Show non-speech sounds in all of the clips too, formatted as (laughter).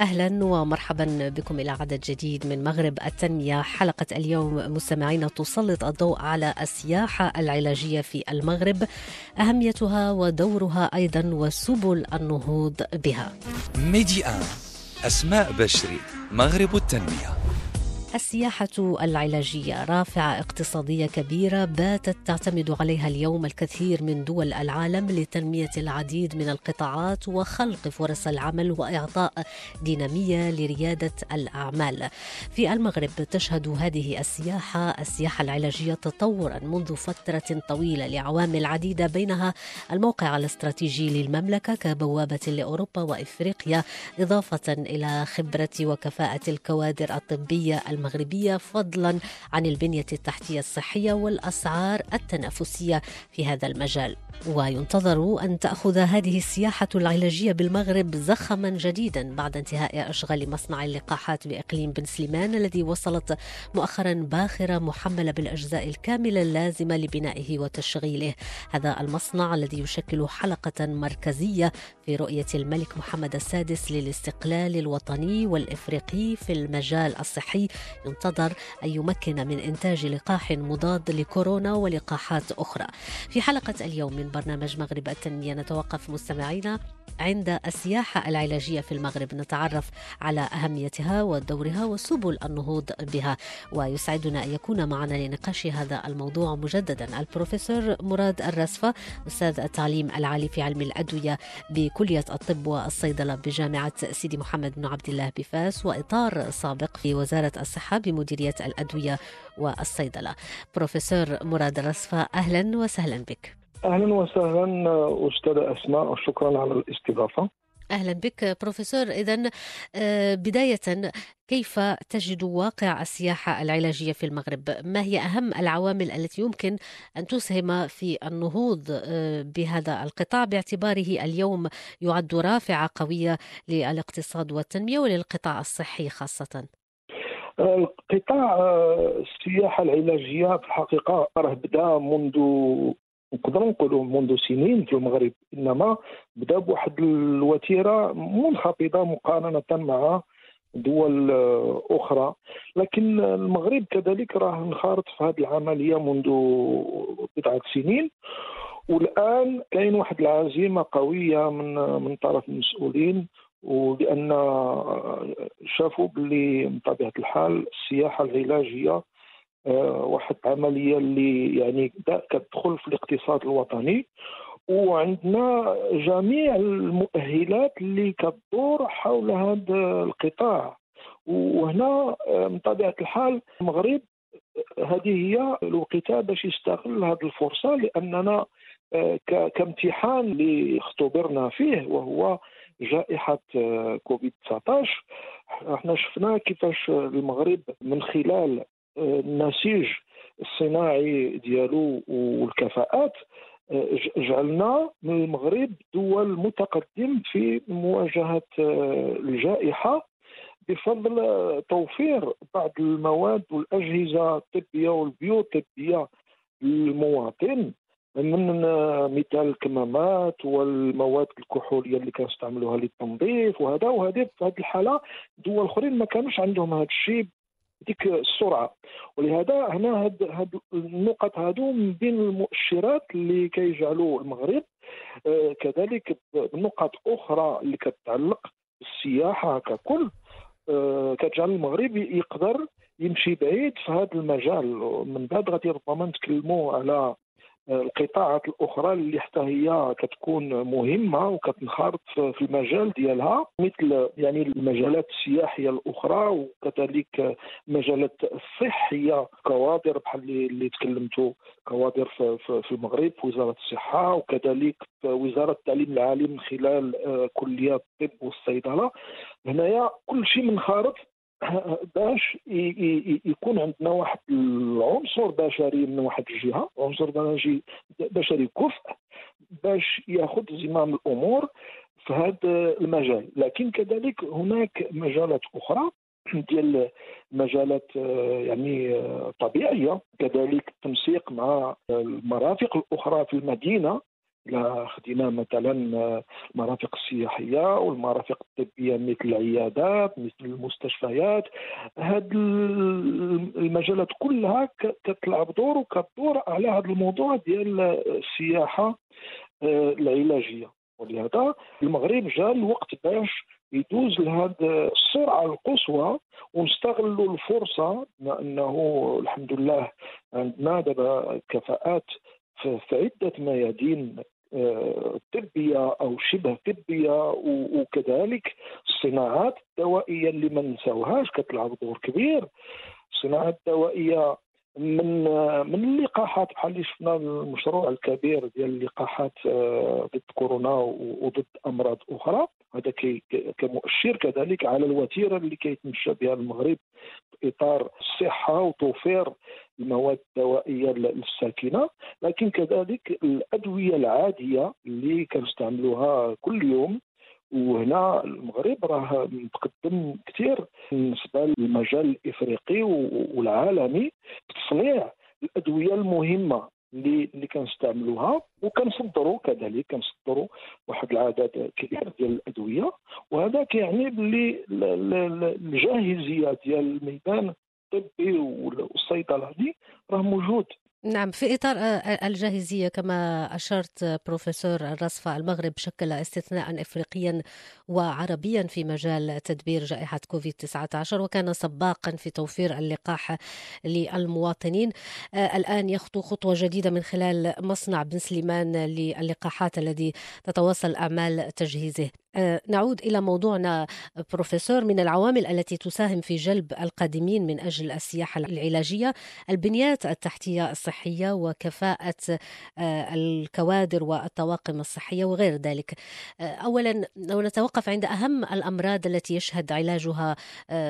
أهلا ومرحبا بكم إلى عدد جديد من مغرب التنمية حلقة اليوم مستمعينا تسلط الضوء على السياحة العلاجية في المغرب أهميتها ودورها أيضا وسبل النهوض بها. ميدي أسماء بشري مغرب التنمية السياحة العلاجية رافعة اقتصادية كبيرة باتت تعتمد عليها اليوم الكثير من دول العالم لتنمية العديد من القطاعات وخلق فرص العمل وإعطاء دينامية لريادة الأعمال. في المغرب تشهد هذه السياحة السياحة العلاجية تطورا منذ فترة طويلة لعوامل عديدة بينها الموقع الاستراتيجي للمملكة كبوابة لأوروبا وإفريقيا إضافة إلى خبرة وكفاءة الكوادر الطبية المغربية فضلا عن البنية التحتية الصحية والأسعار التنافسية في هذا المجال. وينتظر أن تأخذ هذه السياحة العلاجية بالمغرب زخما جديدا بعد انتهاء أشغال مصنع اللقاحات بإقليم بن سليمان الذي وصلت مؤخرا باخرة محملة بالأجزاء الكاملة اللازمة لبنائه وتشغيله. هذا المصنع الذي يشكل حلقة مركزية في رؤية الملك محمد السادس للاستقلال الوطني والإفريقي في المجال الصحي ينتظر أن يمكن من إنتاج لقاح مضاد لكورونا ولقاحات أخرى. في حلقة اليوم من برنامج مغرب التنمية نتوقف مستمعينا عند السياحة العلاجية في المغرب. نتعرف على أهميتها ودورها وسبل النهوض بها. ويسعدنا أن يكون معنا لنقاش هذا الموضوع مجددا. البروفيسور مراد الرسفة أستاذ التعليم العالي في علم الأدوية بكلية الطب والصيدلة بجامعة سيدي محمد بن عبد الله بفاس وإطار سابق في وزارة الصحة بمديرية الأدوية والصيدلة. بروفيسور مراد الرسفة أهلا وسهلا بك. أهلا وسهلا أستاذة أسماء وشكرا على الاستضافة أهلا بك بروفيسور اذا بداية كيف تجد واقع السياحة العلاجية في المغرب؟ ما هي أهم العوامل التي يمكن أن تسهم في النهوض آه، بهذا القطاع باعتباره اليوم يعد رافعة قوية للاقتصاد والتنمية وللقطاع الصحي خاصة؟ القطاع آه، السياحة العلاجية في الحقيقة راه بدا منذ نقدروا نقولوا منذ سنين في المغرب. إنما بدا بواحد الوتيرة منخفضة مقارنة مع دول آه، أخرى. لكن المغرب كذلك راه انخرط في هذه العملية منذ بضعة سنين. والآن كاين واحد العزيمة قوية من من طرف المسؤولين ولان شافوا باللي بطبيعة الحال السياحة العلاجية آه، واحد العملية اللي يعني كتدخل في الاقتصاد الوطني. وعندنا جميع المؤهلات اللي كتدور حول هذا القطاع. وهنا آه، من طبيعه الحال المغرب آه، هذه هي الوقيتة باش يستغل هذه الفرصة لأننا كامتحان اللي اختبرنا فيه وهو جائحة كوفيد 19 إحنا شفنا كيفاش المغرب من خلال النسيج الصناعي ديالو والكفاءات جعلنا من المغرب دول متقدم في مواجهة الجائحة. بفضل توفير بعض المواد والأجهزة الطبية والبيوطبية للمواطن من مثال الكمامات والمواد الكحولية اللي كنستعملوها للتنظيف وهذا وهذه في هذه الحالة دول أخرين ما كانوش عندهم هذا الشيء. ديك السرعة. ولهذا هنا هاد, هاد النقط هادو من بين المؤشرات اللي كيجعلوا المغرب آه كذلك بنقط أخرى اللي كتعلق بالسياحة ككل آه كتجعل المغرب يقدر يمشي بعيد في هذا المجال. من بعد غادي ربما نتكلموا على القطاعات الأخرى اللي حتى هي كتكون مهمة وكتنخرط في المجال ديالها مثل يعني المجالات السياحية الأخرى وكذلك المجالات الصحيه كوادر بحال اللي تكلمتوا كوادر في المغرب في وزارة الصحة وكذلك وزارة التعليم العالي من خلال كليات الطب والصيدلة. هنايا كل شيء منخرط باش يكون عندنا واحد العنصر بشري من واحد الجهة عنصر بشري كفء باش ياخذ زمام الأمور في هذا المجال. لكن كذلك هناك مجالات أخرى (clears throat) ديال مجالات يعني طبيعية كذلك التنسيق مع المرافق الأخرى في المدينة. إذا خدينا مثلا المرافق السياحية والمرافق الطبية مثل العيادات مثل المستشفيات. هاد المجالات كلها كتلعب دور وكتدور على هذا الموضوع ديال السياحة آه، العلاجية. ولهذا المغرب جاء الوقت باش يدوز لهذه السرعة القصوى ونستغلوا الفرصة أنه الحمد لله عندنا دابا كفاءات في عده ميادين طبية أو شبه طبية وكذلك الصناعات الدوائية اللي ما نساوهاش كتلعب دور كبير. الصناعات الدوائية من من اللقاحات بحال اللي شفنا المشروع الكبير ديال اللقاحات آه، ضد كورونا وضد أمراض أخرى. هذا كمؤشر كذلك على الوتيرة اللي كيتمشى بها المغرب إطار الصحه وتوفير المواد الدوائية الساكنه لكن كذلك الأدوية العادية اللي كنستعملوها كل يوم وهنا المغرب راه متقدم كثير بالنسبة للمجال الإفريقي والعالمي في تصنيع الأدوية المهمة. اللي اللي كنستعملوها وكنصدروا كذلك كنصدروا واحد العدد كبير ديال الأدوية. وهذا كيعني باللي الجاهزية ديال الميدان الطبي والصيدله راه موجود. نعم في إطار آه، الجاهزية كما أشرت بروفيسور الرصفة المغرب شكل استثناء إفريقيا وعربيا في مجال تدبير جائحة كوفيد 19 وكان سباقا في توفير اللقاح للمواطنين. آه، الآن يخطو خطوة جديدة من خلال مصنع بن سليمان للقاحات الذي تتواصل أعمال تجهيزه. آه، نعود إلى موضوعنا. بروفيسور من العوامل التي تساهم في جلب القادمين من أجل السياحة العلاجية البنيات التحتية الصحية وكفاءة آه، الكوادر والطواقم الصحية وغير ذلك. آه، أولا لو نتوقف عند أهم الأمراض التي يشهد علاجها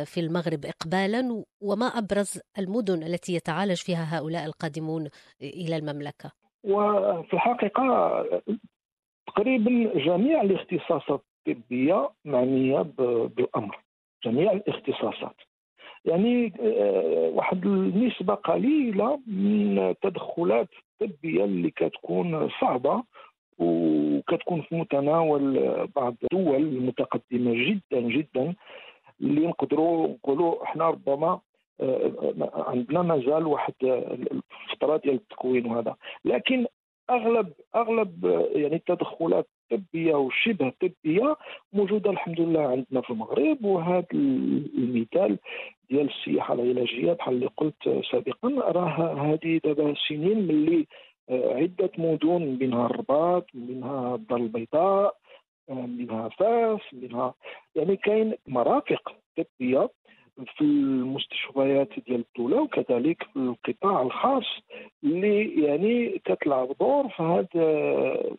في المغرب إقبالا وما أبرز المدن التي يتعالج فيها هؤلاء القادمون إلى المملكة؟ وفي الحقيقة تقريبا جميع الاختصاصات الطبية معنية بالأمر جميع الاختصاصات. يعني آه، واحد النسبة قليلة من التدخلات الطبيه اللي كتكون صعبة وكتكون في متناول بعض الدول المتقدمة جدا جدا اللي نقدروا نقولوا إحنا ربما آه، عندنا مازال واحد الفترة ديال التكوين وهذا. لكن اغلب أغلب يعني التدخلات الطبية وشبه طبية موجودة الحمد لله عندنا في المغرب وهذا المثال ديال السياحة العلاجية بحال اللي قلت سابقا. راه هذه دابا سنين ملي آه، عدة مدن منها الرباط منها الدار البيضاء آه، منها فاس منها يعني كاين مرافق طبية في المستشفيات ديال الدولة وكذلك في القطاع الخاص اللي يعني كتلعب دور في هذا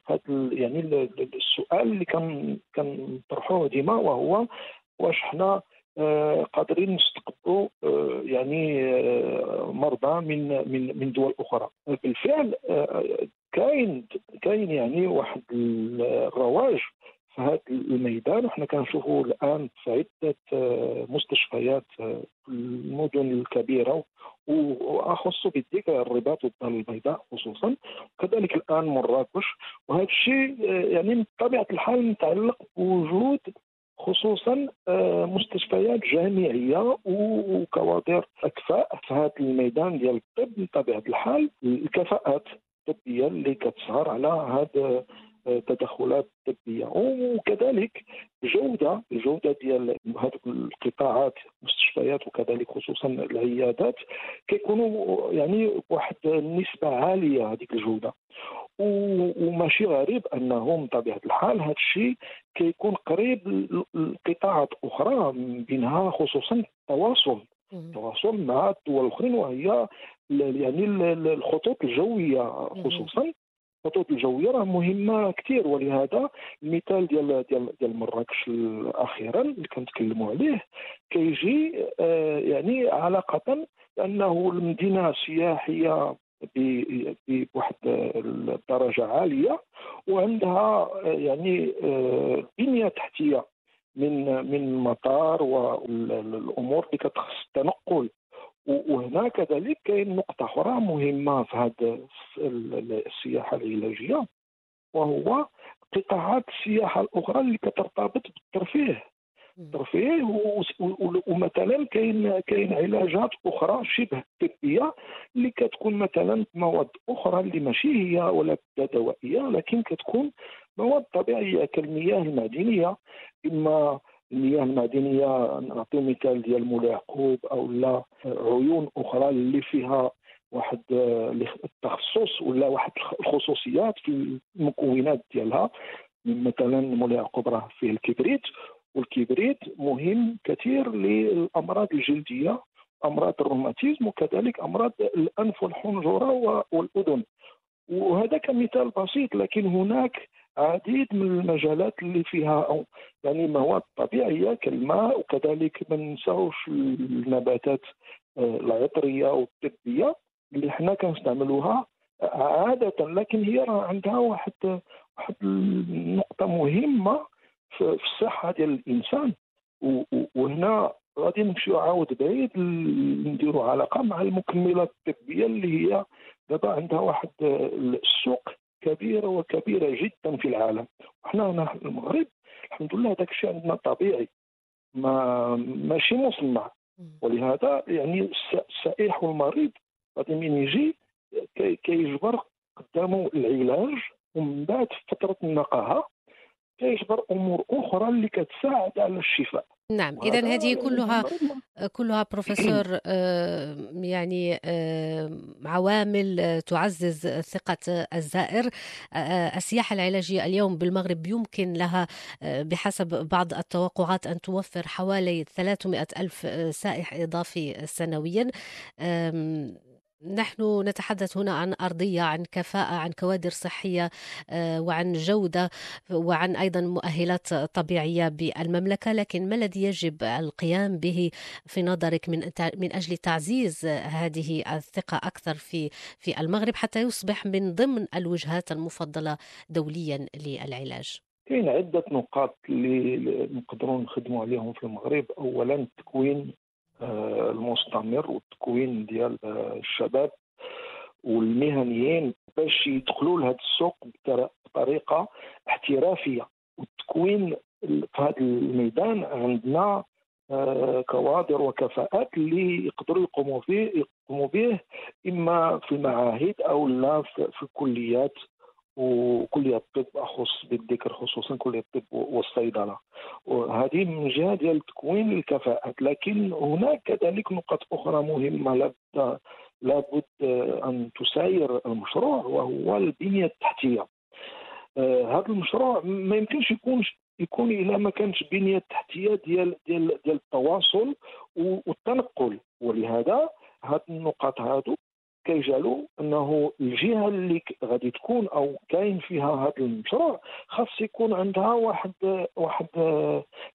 هذا يعني السؤال اللي كان كنطرحوه ديما وهو واش حنا آه، قادرين نستقبلوا آه، يعني آه، مرضى من من من دول أخرى. بالفعل كاين كاين يعني واحد الرواج في هذا الميدان وحنا كنشوفوا الآن في عدة آه، مستشفيات آه، في المدن الكبيرة وأخص بالذكر الرباط والدار البيضاء خصوصا. كذلك الآن مراكش وهذا الشيء آه، يعني بطبيعة الحال متعلق بوجود خصوصا مستشفيات جامعية وكوادر أكفاء في هذا الميدان ديال الطب. بطبيعة الحال الكفاءات الطبية اللي كتسهر على هذا تدخلات طبية. وكذلك جودة الجوده ديال هذوك القطاعات المستشفيات وكذلك خصوصا العيادات كيكونوا يعني واحد النسبة عالية هذيك الجودة. وماشي غريب أنه بطبيعة الحال هذا الشيء كيكون قريب لقطاعات أخرى بينها خصوصا التواصل. التواصل مع الدول الأخرين وهي يعني الخطوط الجوية خصوصا. الخطوط الجوية راه مهمة كثير ولهذا المثال ديال ديال ديال مراكش أخيرا اللي كنتكلموا عليه كيجي آه، يعني علاقة انه المدينة سياحية بواحد الدرجة عالية وعندها يعني بنية تحتية من من المطار والامور اللي كتخص التنقل. وهنا كذلك كاين نقطة أخرى مهمة في هذه السياحة العلاجية وهو قطاعات السياحة الأخرى اللي كترتبط بالترفيه. الترفيه ومثلا كاين كاين علاجات أخرى شبه طبية اللي كتكون مثلا مواد أخرى اللي ماشي هي ولا دوائية لكن كتكون مواد طبيعية كالمياه المعدنية إما المياه المعدنيه نعطي مثال ديال مولاي يعقوب أو لا عيون أخرى اللي فيها واحد التخصص ولا واحد الخصوصيات في المكونات ديالها. مثلا مولاي يعقوب راه فيه الكبريت والكبريت مهم كثير للأمراض الجلدية أمراض الروماتيزم وكذلك أمراض الأنف والحنجرة والأذن. وهذا كمثال بسيط لكن هناك عديد من المجالات اللي فيها يعني مواد طبيعيه كالماء وكذلك ما ننساوش النباتات آه، العطرية والطبية اللي حنا كنستعملوها عادة. لكن هي راه عندها واحد واحد النقطة مهمة في الصحة ديال الإنسان. وهنا غادي نمشيو عاود بعيد نديروا علاقة مع المكملات الطبية اللي هي دابا عندها واحد السوق كبيرة وكبيرة جدا في العالم. وحنا هنا في المغرب الحمد لله هذاك الشيء عندنا طبيعي. ما ماشي مصنع. ولهذا يعني السائح والمريض غادي من يجي كيجبر قدامه العلاج ومن بعد فترة النقاهة كيجبر أمور أخرى اللي كتساعد على الشفاء. نعم اذا هذه كلها كلها بروفيسور (clears throat) آه، يعني آه، عوامل آه، تعزز ثقة الزائر. السياحة العلاجية اليوم بالمغرب يمكن لها بحسب بعض التوقعات أن توفر حوالي 300 ألف سائح إضافي سنويا. نحن نتحدث هنا عن أرضية عن كفاءة عن كوادر صحية آه، وعن جودة وعن أيضا مؤهلات طبيعية بالمملكة. لكن ما الذي يجب القيام به في نظرك من من أجل تعزيز هذه الثقة أكثر في في المغرب حتى يصبح من ضمن الوجهات المفضلة دوليا للعلاج؟ كاين عدة نقاط اللي نقدروا نخدموا عليهم في المغرب. أولا تكوين المستمر والتكوين ديال آه، الشباب والمهنيين باش يدخلوا لهذا السوق بطريقة احترافية. والتكوين في هذا الميدان عندنا آه، كوادر وكفاءات اللي يقدروا يقوموا فيه يقوموا به إما في المعاهد أو لا في الكليات. وكليه الطب أخص بالذكر خصوصا كليه الطب والصيدلة. وهذه من جهة ديال تكوين الكفاءات. لكن هناك كذلك نقط أخرى مهمة. لابد لابد أن تساير المشروع وهو البنية التحتية. آه، هذا المشروع ما يمكنش يكون يكون الا ما كانش بنية تحتية ديال ديال ديال التواصل والتنقل. ولهذا هاد النقاط هادو كيجعلوا إنه الجهة اللي غادي تكون أو كاين فيها هذا المشروع خاص يكون عندها واحد واحد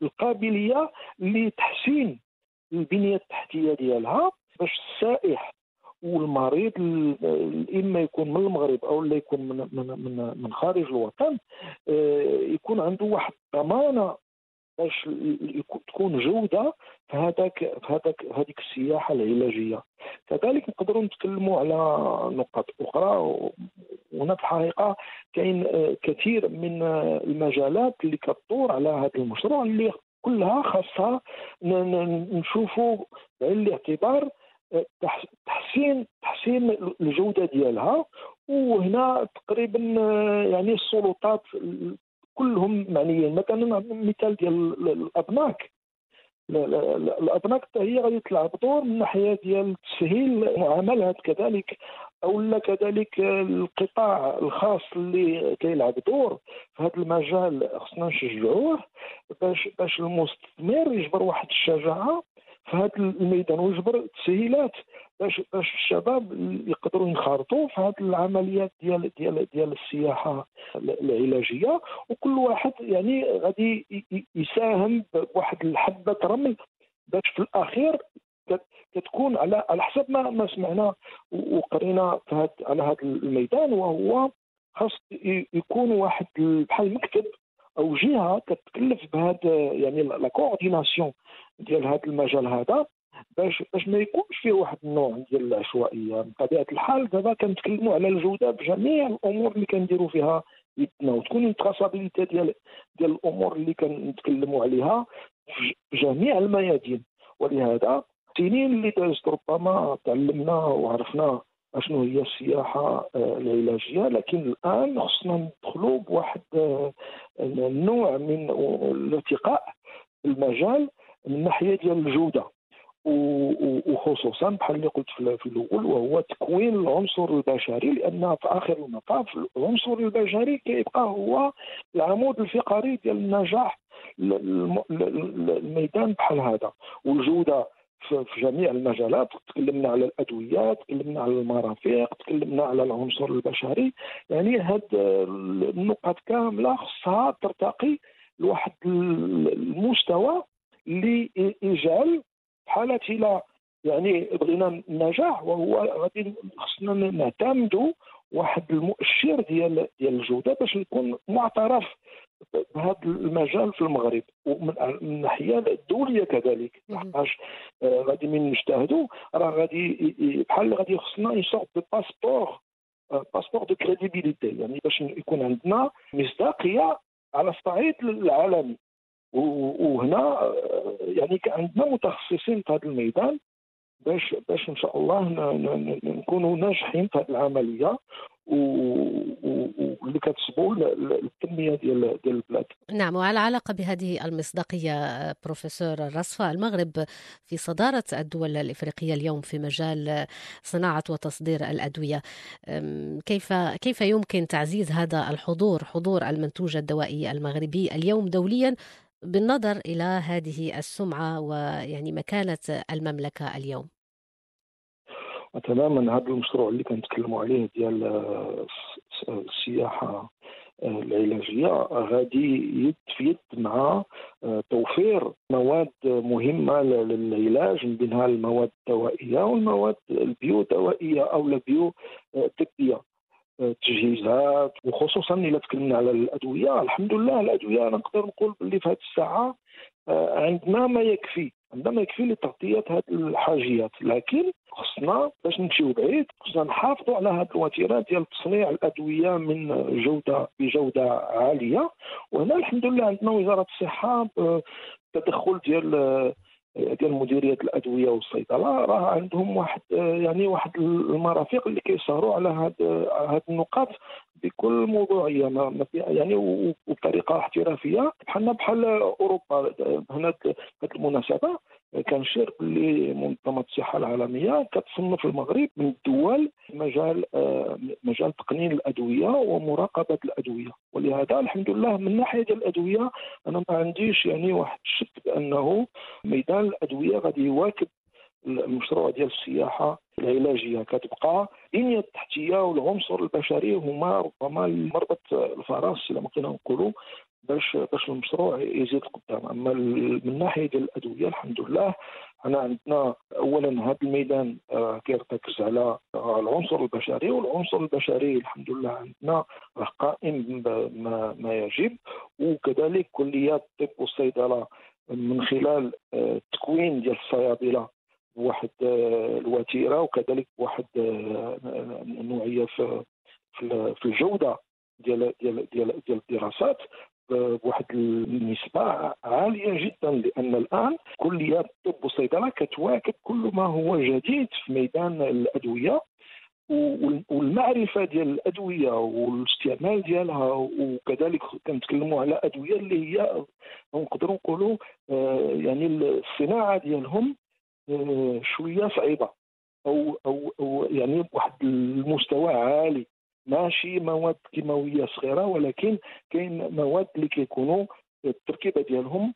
القابلية لتحسين البنية التحتية ديالها باش السائح والمريض إما يكون من المغرب أو لا يكون من من من, من خارج الوطن آه، يكون عنده واحد الضمانة باش تكون جودة في هذاك في هذاك هذيك السياحة العلاجية. كذلك نقدروا نتكلموا على نقاط أخرى وهنا في الحقيقة كاين آه، كثير من آه، المجالات اللي كتدور على هذا المشروع اللي كلها خاصها نشوفوا بعين الاعتبار آه، تحسين تحسين الجودة ديالها. وهنا تقريبا يعني السلطات كلهم معنيين. مثلا مثال ديال الأبناك. الأبناك حتى هي غادي تلعب دور من ناحية ديال تسهيل معاملات كذلك أو كذلك القطاع الخاص اللي كيلعب دور في هذا المجال خصنا نشجعوه باش باش المستثمر يجبر واحد الشجاعة هذا الميدان ويجبر تسهيلات باش باش الشباب يقدروا ينخرطوا في هذه العمليات ديال ديال ديال السياحة العلاجية وكل واحد يعني غادي يساهم بواحد الحبة رمل باش في الأخير كتكون على على حسب ما ما سمعنا وقرينا في هاد على هذا الميدان وهو خاص يكون واحد بحال مكتب أو جهة كتكلف بهذا يعني la coordination ديال هذا المجال هذا باش باش ما يكونش فيه واحد النوع ديال العشوائية. بطبيعة الحال دابا كنتكلموا على الجودة بجميع الأمور اللي كنديروا فيها يدنا وتكون ال traçabilité ديال ديال الأمور اللي كنتكلموا عليها في جميع الميادين. ولهذا السنين اللي دازت ربما تعلمنا وعرفنا أشنو هي السياحة آه، العلاجية؟ لكن الآن خصنا ندخلوا بواحد آه، النوع من الارتقاء المجال من ناحية ديال الجودة. وخصوصا بحال اللي قلت في الأول وهو تكوين العنصر البشري لأن في آخر المطاف العنصر البشري كيبقى هو العمود الفقري ديال النجاح الميدان بحال هذا. والجودة في جميع المجالات تكلمنا على الادويه تكلمنا على المرافق تكلمنا على العنصر البشري. يعني هاد النقط كاملة خصها ترتقي لواحد المستوى اللي يجعل حالة إلى يعني بغينا النجاح وهو غادي خصنا نعتمدوا واحد المؤشر ديال ديال الجودة باش نكون معترف بهذا المجال في المغرب ومن الناحية الدولية كذلك. لحقاش آه، غادي من نجتهدوا راه غادي بحال غادي خصنا يصوب passeport passeport de crédibilité يعني باش يكون عندنا مصداقية على الصعيد العالمي. وهنا آه، يعني عندنا متخصصين في هذا الميدان. باش باش إن شاء الله نكونوا ناجحين في العملية واللي كتصبوا التنميه ديال ديال البلاد. نعم وعلى علاقة بهذه المصداقية بروفيسور الرصفه المغرب في صدارة الدول الإفريقية اليوم في مجال صناعة وتصدير الأدوية. كيف كيف يمكن تعزيز هذا الحضور حضور المنتوج الدوائي المغربي اليوم دوليا بالنظر إلى هذه السمعة ويعني مكانة المملكة اليوم تماما هذا المشروع اللي كنتكلموا عليه ديال السياحه العلاجية غادي يد في يد مع توفير مواد مهمة للعلاج من بينها المواد الدوائية والمواد البيو دوائيه أو البيو طبيه تجهيزات وخصوصا إلا تكلمنا على الأدوية. الحمد لله الأدوية نقدر نقول باللي في هذه الساعة آه، عندنا ما يكفي. عندنا ما يكفي لتغطية هذه الحاجيات لكن خصنا باش نمشيو بعيد خصنا نحافظوا على هذه الوتيره ديال تصنيع الأدوية من جودة بجودة عالية. وهنا الحمد لله عندنا وزارة الصحة تدخل ديال ديال مديرية الأدوية والصيدلة. راه عندهم واحد يعني واحد المرافق اللي كيسهروا على هاد هاد النقاط. بكل موضوعيه ما يعني وبطريقه احترافية. بحالنا بحال أوروبا هنا هذه المناسبه كنشير باللي منظمة الصحة العالمية كتصنف المغرب من الدول مجال مجال تقنين الأدوية ومراقبة الأدوية. ولهذا الحمد لله من ناحية الأدوية أنا ما عنديش يعني واحد الشك بأنه ميدان الأدوية غادي يواكب المشروع ديال السياحة العلاجية. كتبقى البنيه التحتية والعنصر البشري هما ربما مربط الفرس إلا بقينا نقولوا باش باش المشروع يزيد قدام. أما من ناحية ديال الأدوية الحمد لله أنا عندنا اولا هذا الميدان آه، كيرتكز على العنصر البشري والعنصر البشري الحمد لله عندنا راه قائم بما ما يجب. وكذلك كليات الطب والصيدلة من خلال التكوين آه، ديال الصيادلة بواحد آه، الوتيرة وكذلك بواحد النوعيه في في الجودة ديال ديال ديال ديال الدراسات. بواحد النسبة عالية جدا لأن الآن كليات الطب والصيدلة كتواكب كل ما هو جديد في ميدان الأدوية والمعرفة ديال الأدوية والاستعمال ديالها وكذلك كنتكلموا على أدوية اللي هي نقدروا نقولوا آه، يعني الصناعة ديالهم آه، شوية صعيبة. أو أو أو يعني بواحد المستوى عالي. ماشي مواد كيماوية صغيرة ولكن كاين مواد اللي كيكونوا التركيبة ديالهم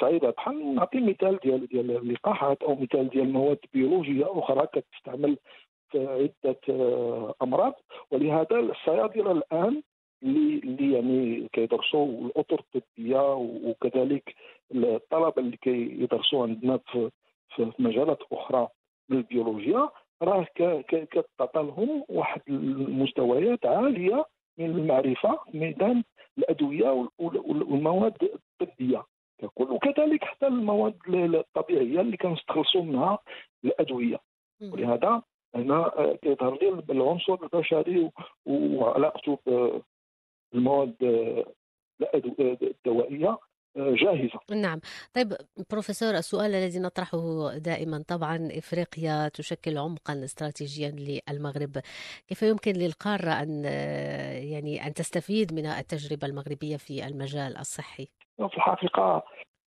صعيبة. بحال نعطي مثال ديال ديال اللقاحات أو مثال ديال مواد بيولوجية أخرى كتستعمل في عدة آه، أمراض. ولهذا الصيادلة الآن اللي اللي يعني كيدرسوا الأطر الطبية وكذلك الطلبة اللي كيدرسوا عندنا في في مجالات أخرى من البيولوجيا راه كتعطى لهم واحد المستويات عالية من المعرفة في ميدان الأدوية والمواد الطبية. ككل وكذلك حتى المواد الطبيعية اللي كنستخلصوا منها الأدوية. ولهذا هنا كيظهر لي العنصر البشري وعلاقته بالمواد الدوائية. جاهزة. نعم. طيب بروفيسور السؤال الذي نطرحه دائما طبعا إفريقيا تشكل عمقا استراتيجيا للمغرب. كيف يمكن للقارة أن يعني أن تستفيد من التجربة المغربية في المجال الصحي؟ في الحقيقة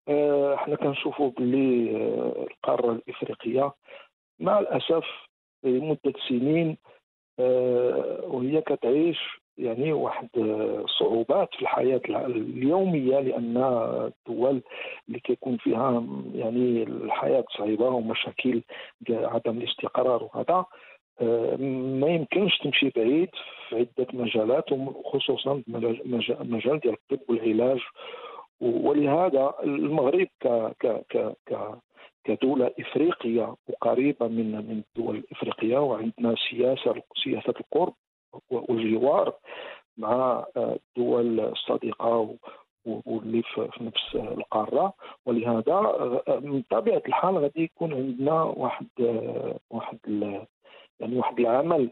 آه، إحنا كنشوفوا باللي آه، القارة الإفريقية مع الأسف لمدة سنين آه، وهي كتعيش يعني واحد صعوبات في الحياة اليومية لأن الدول اللي كيكون فيها يعني الحياة صعيبة ومشاكل عدم الاستقرار وهذا آه، ما يمكنش تمشي بعيد في عدة مجالات وخصوصا مجال ديال الطب والعلاج. ولهذا المغرب ك ك ك ك كدولة إفريقية وقريبة من من الدول الإفريقية وعندنا سياسة سياسة القرب والجوار مع الدول الصديقه واللي في نفس القارة. ولهذا من طبيعة الحال غادي يكون عندنا واحد واحد يعني واحد العمل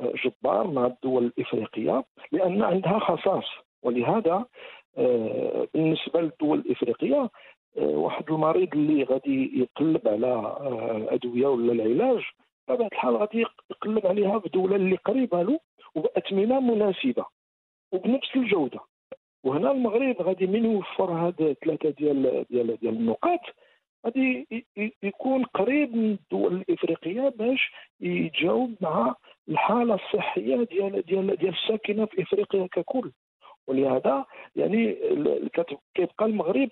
جبار مع الدول الإفريقية لأن عندها خصاص. ولهذا بالنسبة للدول الإفريقية واحد المريض اللي غادي يقلب على الادويه ولا العلاج بطبيعة الحال غادي يقلب عليها في الدولة اللي قريبة له. وباثمنه مناسبة. وبنفس الجودة. وهنا المغرب غادي من يوفر هاد ثلاثة ديال ديال ديال النقاط. غادي يكون قريب من الدول الإفريقية باش يتجاوب مع الحالة الصحية ديال ديال ديال الساكنة في إفريقيا ككل. ولهذا يعني كيبقى المغرب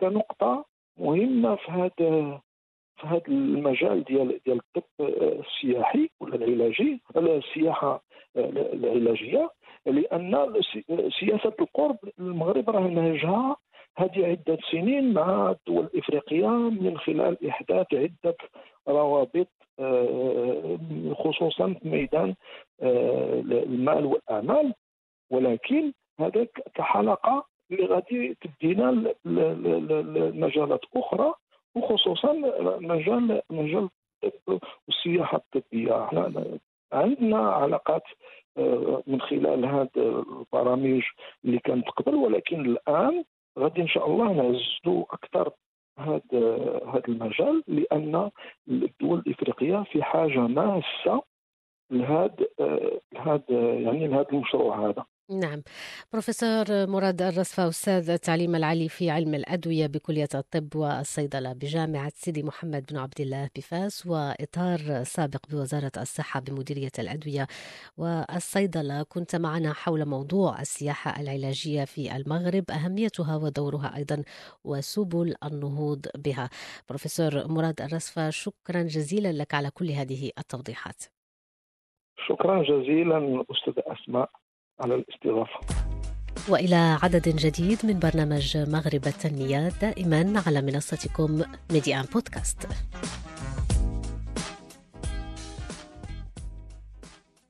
كنقطة مهمة في هذا في هذا المجال ديال ديال الطب السياحي ولا العلاجي؟ السياحه العلاجيه لأن سياسة القرب المغرب راه نهجها هذه عدة سنين مع الدول الإفريقية من خلال إحداث عدة روابط آه، خصوصا في ميدان آه، المال والأعمال. ولكن هذا كحلقة اللي غادي تدينا لمجالات أخرى وخصوصا مجال مجال والسياحه الطبية. عندنا علاقات آه، من خلال هذه البرامج اللي كانت قبل ولكن الآن غادي إن شاء الله نعززوا أكثر هذا هذا المجال لأن الدول الإفريقية في حاجة ماسة لهذا آه، لهذا يعني لهذا المشروع هذا. نعم. بروفيسور مراد الرصفة أستاذ التعليم العالي في علم الأدوية بكلية الطب والصيدلة بجامعة سيدي محمد بن عبد الله بفاس وإطار سابق بوزارة الصحة بمديرية الأدوية والصيدلة. كنت معنا حول موضوع السياحة العلاجية في المغرب أهميتها ودورها أيضا وسبل النهوض بها. بروفيسور مراد الرصفة شكرا جزيلا لك على كل هذه التوضيحات. شكرا جزيلا أستاذ أسماء. على الاستضافة. وإلى عدد جديد من برنامج مغرب التنمية دائما على منصتكم ميديان بودكاست